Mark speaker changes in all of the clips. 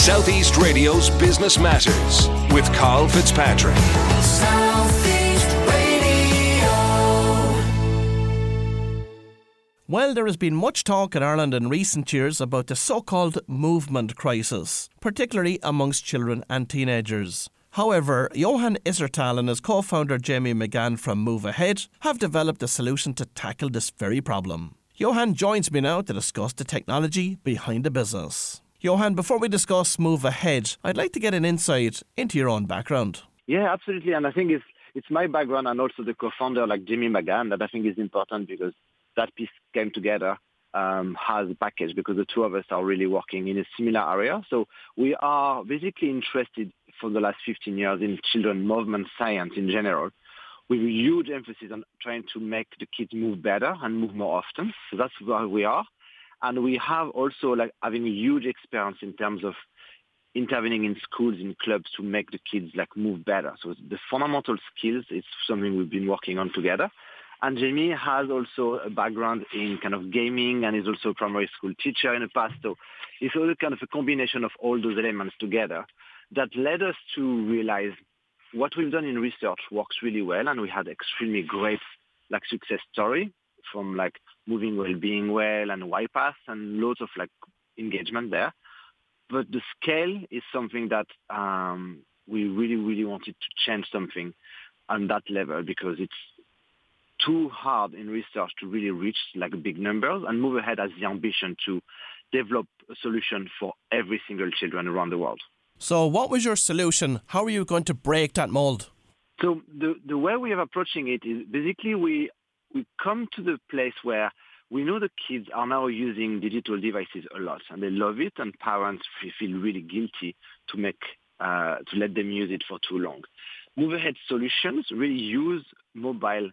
Speaker 1: Southeast Radio's Business Matters with Carl Fitzpatrick.
Speaker 2: Well, there has been much talk in Ireland in recent years about the so called movement crisis, particularly amongst children and teenagers. However, Johan Issartel and his co founder Jamie McGann from Move Ahead have developed a solution to tackle this very problem. Johan joins me now to discuss the technology behind the business. Johan, before we discuss Move Ahead, I'd like to get an insight into your own background.
Speaker 3: Yeah, absolutely. And I think it's it's my background and also the co-founder like Jimmy McGann that I think is important because that piece came together um, as a package because the two of us are really working in a similar area. So we are basically interested for the last 15 years in children movement science in general with a huge emphasis on trying to make the kids move better and move more often. So that's where we are. And we have also like having a huge experience in terms of intervening in schools, in clubs to make the kids like move better. So the fundamental skills is something we've been working on together. And Jamie has also a background in kind of gaming and is also a primary school teacher in the past. So it's all kind of a combination of all those elements together that led us to realize what we've done in research works really well. And we had extremely great like success story from like moving well, being well, and YPath, and loads of like engagement there. But the scale is something that um, we really, really wanted to change something on that level because it's too hard in research to really reach like big numbers and move ahead as the ambition to develop a solution for every single children around the world.
Speaker 2: So what was your solution? How are you going to break that mold?
Speaker 3: So the, the way we are approaching it is basically we we come to the place where we know the kids are now using digital devices a lot and they love it and parents feel really guilty to make uh, to let them use it for too long. Move ahead solutions really use mobile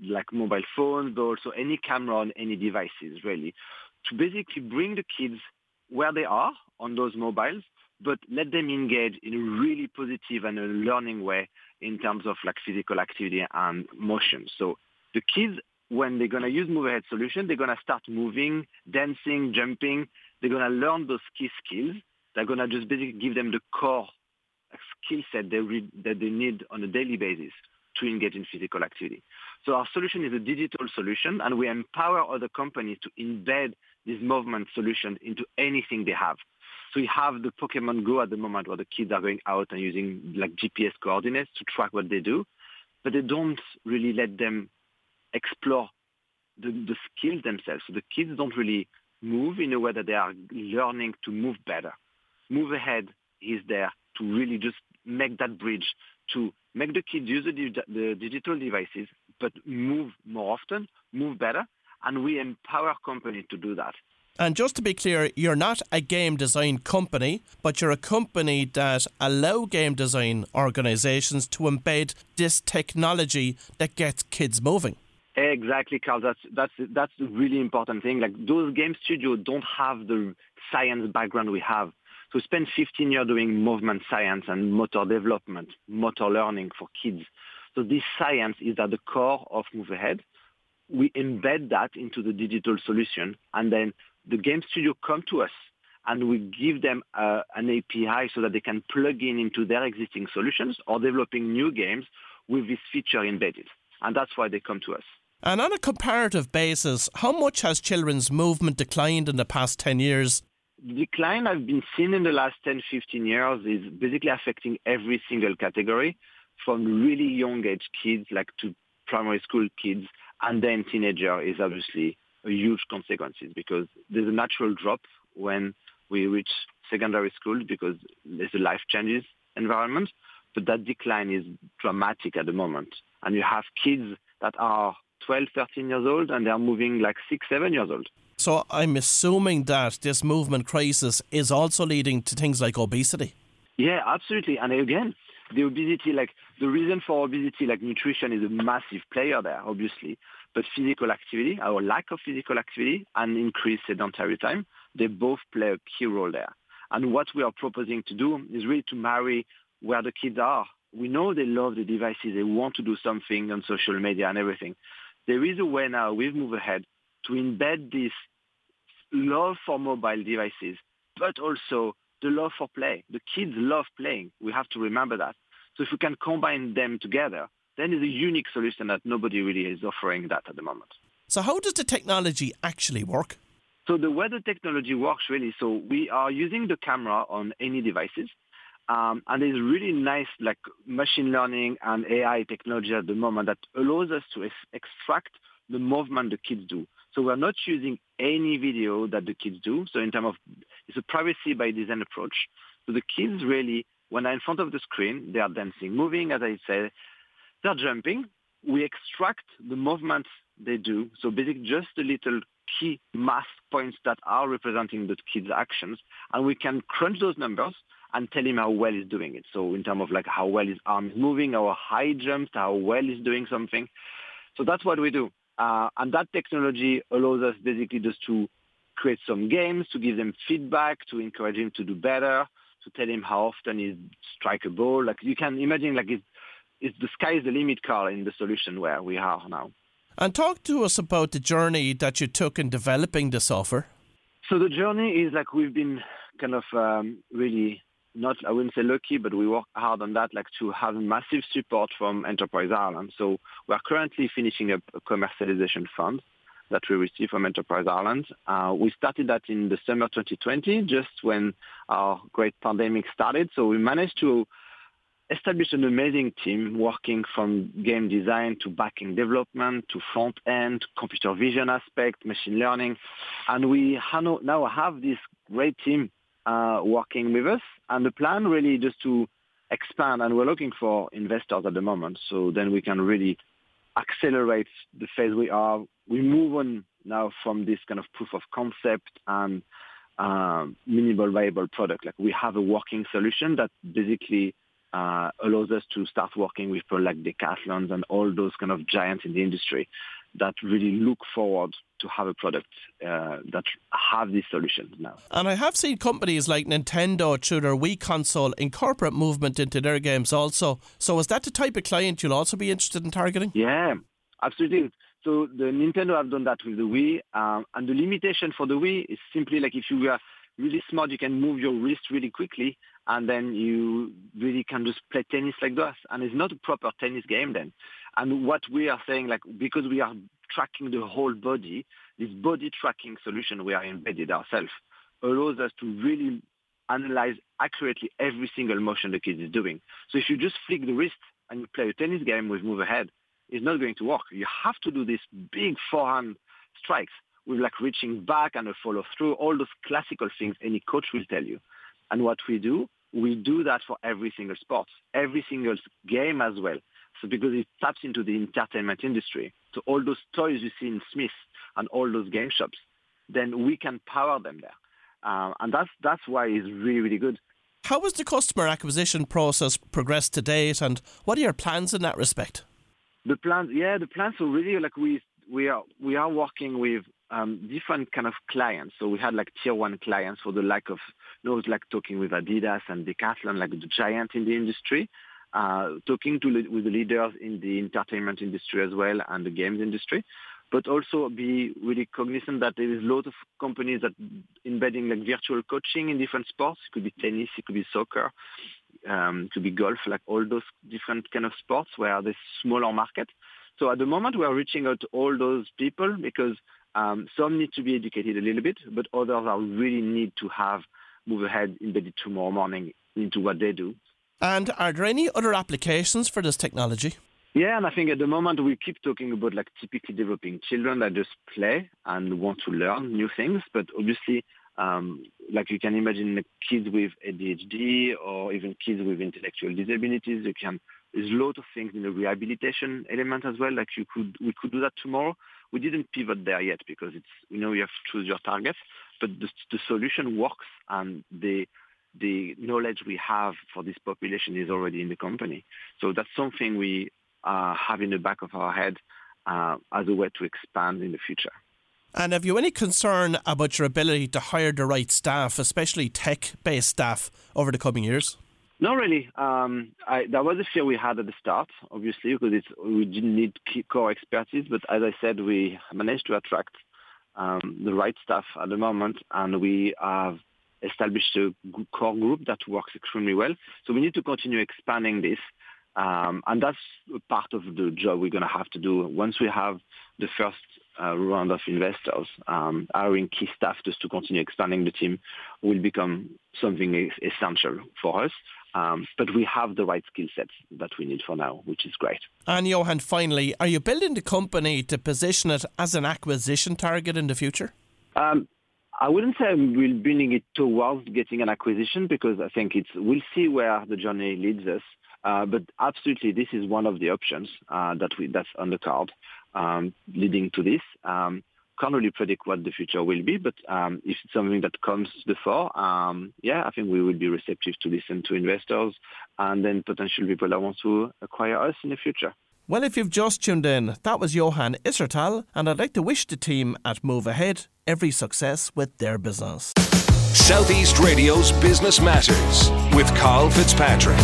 Speaker 3: like mobile phones but also any camera on any devices really to basically bring the kids where they are on those mobiles but let them engage in a really positive and a learning way in terms of like physical activity and motion. So the kids, when they're going to use Move Ahead solution, they're going to start moving, dancing, jumping. They're going to learn those key skills. They're going to just basically give them the core skill set they re- that they need on a daily basis to engage in physical activity. So our solution is a digital solution, and we empower other companies to embed this movement solution into anything they have. So we have the Pokemon Go at the moment where the kids are going out and using like GPS coordinates to track what they do, but they don't really let them explore the, the skills themselves. So the kids don't really move in a way that they are learning to move better. Move ahead is there to really just make that bridge to make the kids use the, the digital devices, but move more often, move better, and we empower companies to do that.
Speaker 2: And just to be clear, you're not a game design company, but you're a company that allow game design organizations to embed this technology that gets kids moving.
Speaker 3: Exactly, Carl. That's that's that's the really important thing. Like those game studios don't have the science background we have. So we spent 15 years doing movement science and motor development, motor learning for kids. So this science is at the core of Move Ahead. We embed that into the digital solution, and then the game studio come to us and we give them uh, an API so that they can plug in into their existing solutions or developing new games with this feature embedded. And that's why they come to us.
Speaker 2: And on a comparative basis, how much has children's movement declined in the past 10 years?
Speaker 3: Decline I've been seeing in the last 10, 15 years is basically affecting every single category from really young age kids like to primary school kids and then teenager is obviously a huge consequences because there's a natural drop when we reach secondary school because there's a life changes environment, but that decline is dramatic at the moment. And you have kids that are 12, 13 years old and they are moving like six, seven years old.
Speaker 2: So I'm assuming that this movement crisis is also leading to things like obesity.
Speaker 3: Yeah, absolutely. And again, the obesity, like the reason for obesity, like nutrition is a massive player there, obviously. But physical activity, our lack of physical activity and increased sedentary time, they both play a key role there. And what we are proposing to do is really to marry where the kids are. We know they love the devices. They want to do something on social media and everything. There is a way now with Move Ahead to embed this love for mobile devices, but also the love for play. The kids love playing. We have to remember that. So if we can combine them together, then it's a unique solution that nobody really is offering that at the moment.
Speaker 2: So how does the technology actually work?
Speaker 3: So the way the technology works really, so we are using the camera on any devices. Um, and there's really nice like machine learning and AI technology at the moment that allows us to ex- extract the movement the kids do. So we're not using any video that the kids do. So in terms of, it's a privacy by design approach. So the kids really, when they're in front of the screen, they are dancing, moving, as I said, they're jumping. We extract the movements they do. So basically just the little key math points that are representing the kids' actions. And we can crunch those numbers and tell him how well he's doing it. So in terms of like how well his arm is moving, how high jumps, how well he's doing something. So that's what we do. Uh, and that technology allows us basically just to create some games, to give them feedback, to encourage him to do better, to tell him how often he strike a ball. Like you can imagine like it's, it's the sky is the limit car in the solution where we are now.
Speaker 2: And talk to us about the journey that you took in developing the software.
Speaker 3: So the journey is like we've been kind of um, really not, I wouldn't say lucky, but we work hard on that, like to have massive support from Enterprise Ireland. So we are currently finishing a, a commercialization fund that we received from Enterprise Ireland. Uh, we started that in summer 2020, just when our great pandemic started. So we managed to establish an amazing team working from game design to back end development to front end, computer vision aspect, machine learning. And we now have this great team working with us. And the plan really just to expand, and we're looking for investors at the moment. So then we can really accelerate the phase we are. We move on now from this kind of proof of concept and uh, minimal viable product. Like we have a working solution that basically uh, allows us to start working with people like Decathlon and all those kind of giants in the industry that really look forward to have a product uh, that have these solutions now.
Speaker 2: And I have seen companies like Nintendo through their Wii console incorporate movement into their games also. So is that the type of client you'll also be interested in targeting?
Speaker 3: Yeah, absolutely. So the Nintendo have done that with the Wii, um, and the limitation for the Wii is simply like if you were really smart, you can move your wrist really quickly, and then you really can just play tennis like that. And it's not a proper tennis game then. And what we are saying, like because we are tracking the whole body, this body tracking solution we are embedded ourselves allows us to really analyze accurately every single motion the kid is doing. So if you just flick the wrist and you play a tennis game with move ahead, it's not going to work. You have to do these big forehand strikes with like reaching back and a follow through, all those classical things any coach will tell you. And what we do, we do that for every single sport, every single game as well. So because it taps into the entertainment industry. So all those toys you see in Smyths and all those game shops, then we can power them there. Uh, and that's, that's why it's really, really good.
Speaker 2: How has the customer acquisition process progressed to date and what are your plans in that respect?
Speaker 3: The plans, yeah, the plans are really like we, we are, we are working with um, different kind of clients. So we had like tier one clients for the lack of, you know, like talking with Adidas and Decathlon, like the giant in the industry uh, talking to with the leaders in the entertainment industry as well and the games industry, but also be really cognizant that there is a lot of companies that embedding like virtual coaching in different sports. It could be tennis, it could be soccer, um, it could be golf, like all those different kind of sports where there's smaller market. So at the moment we are reaching out to all those people because um, some need to be educated a little bit, but others are really need to have move ahead embedded tomorrow morning into what they do.
Speaker 2: And are there any other applications for this technology?
Speaker 3: Yeah, and I think at the moment we keep talking about like typically developing children that just play and want to learn new things, but obviously, um, like you can imagine, kids with ADHD or even kids with intellectual disabilities, you can. There's a lot of things in the rehabilitation element as well. Like you could, we could do that tomorrow. We didn't pivot there yet because it's, you know, you have to choose your targets, but the, the solution works and the the knowledge we have for this population is already in the company. So that's something we uh, have in the back of our head uh, as a way to expand in the future.
Speaker 2: And have you any concern about your ability to hire the right staff, especially tech-based staff, over the coming years?
Speaker 3: Not really. Um, I, that was a fear we had at the start, obviously, because we didn't need core expertise. But as I said, we managed to attract um, the right staff at the moment, and we have established a core group that works extremely well. So we need to continue expanding this. Um, and that's part of the job we're going to have to do once we have the first uh, round of investors. Um, hiring key staff just to continue expanding the team will become something essential for us. Um, but we have the right skill sets that we need for now, which is great.
Speaker 2: And Johan, finally, are you building the company to position it as an acquisition target in the future?
Speaker 3: Um, I wouldn't say we're building it towards getting an acquisition because I think it's we'll see where the journey leads us. Uh, but absolutely, this is one of the options uh, that we that's on the card um, leading to this. Um, can't really predict what the future will be, but um, if it's something that comes before, um, yeah, I think we will be receptive to listen to investors and then potential people that want to acquire us in the future.
Speaker 2: Well, if you've just tuned in, that was Johan Issartel, and I'd like to wish the team at Move Ahead every success with their business.
Speaker 1: Southeast Radio's Business Matters with Carl Fitzpatrick.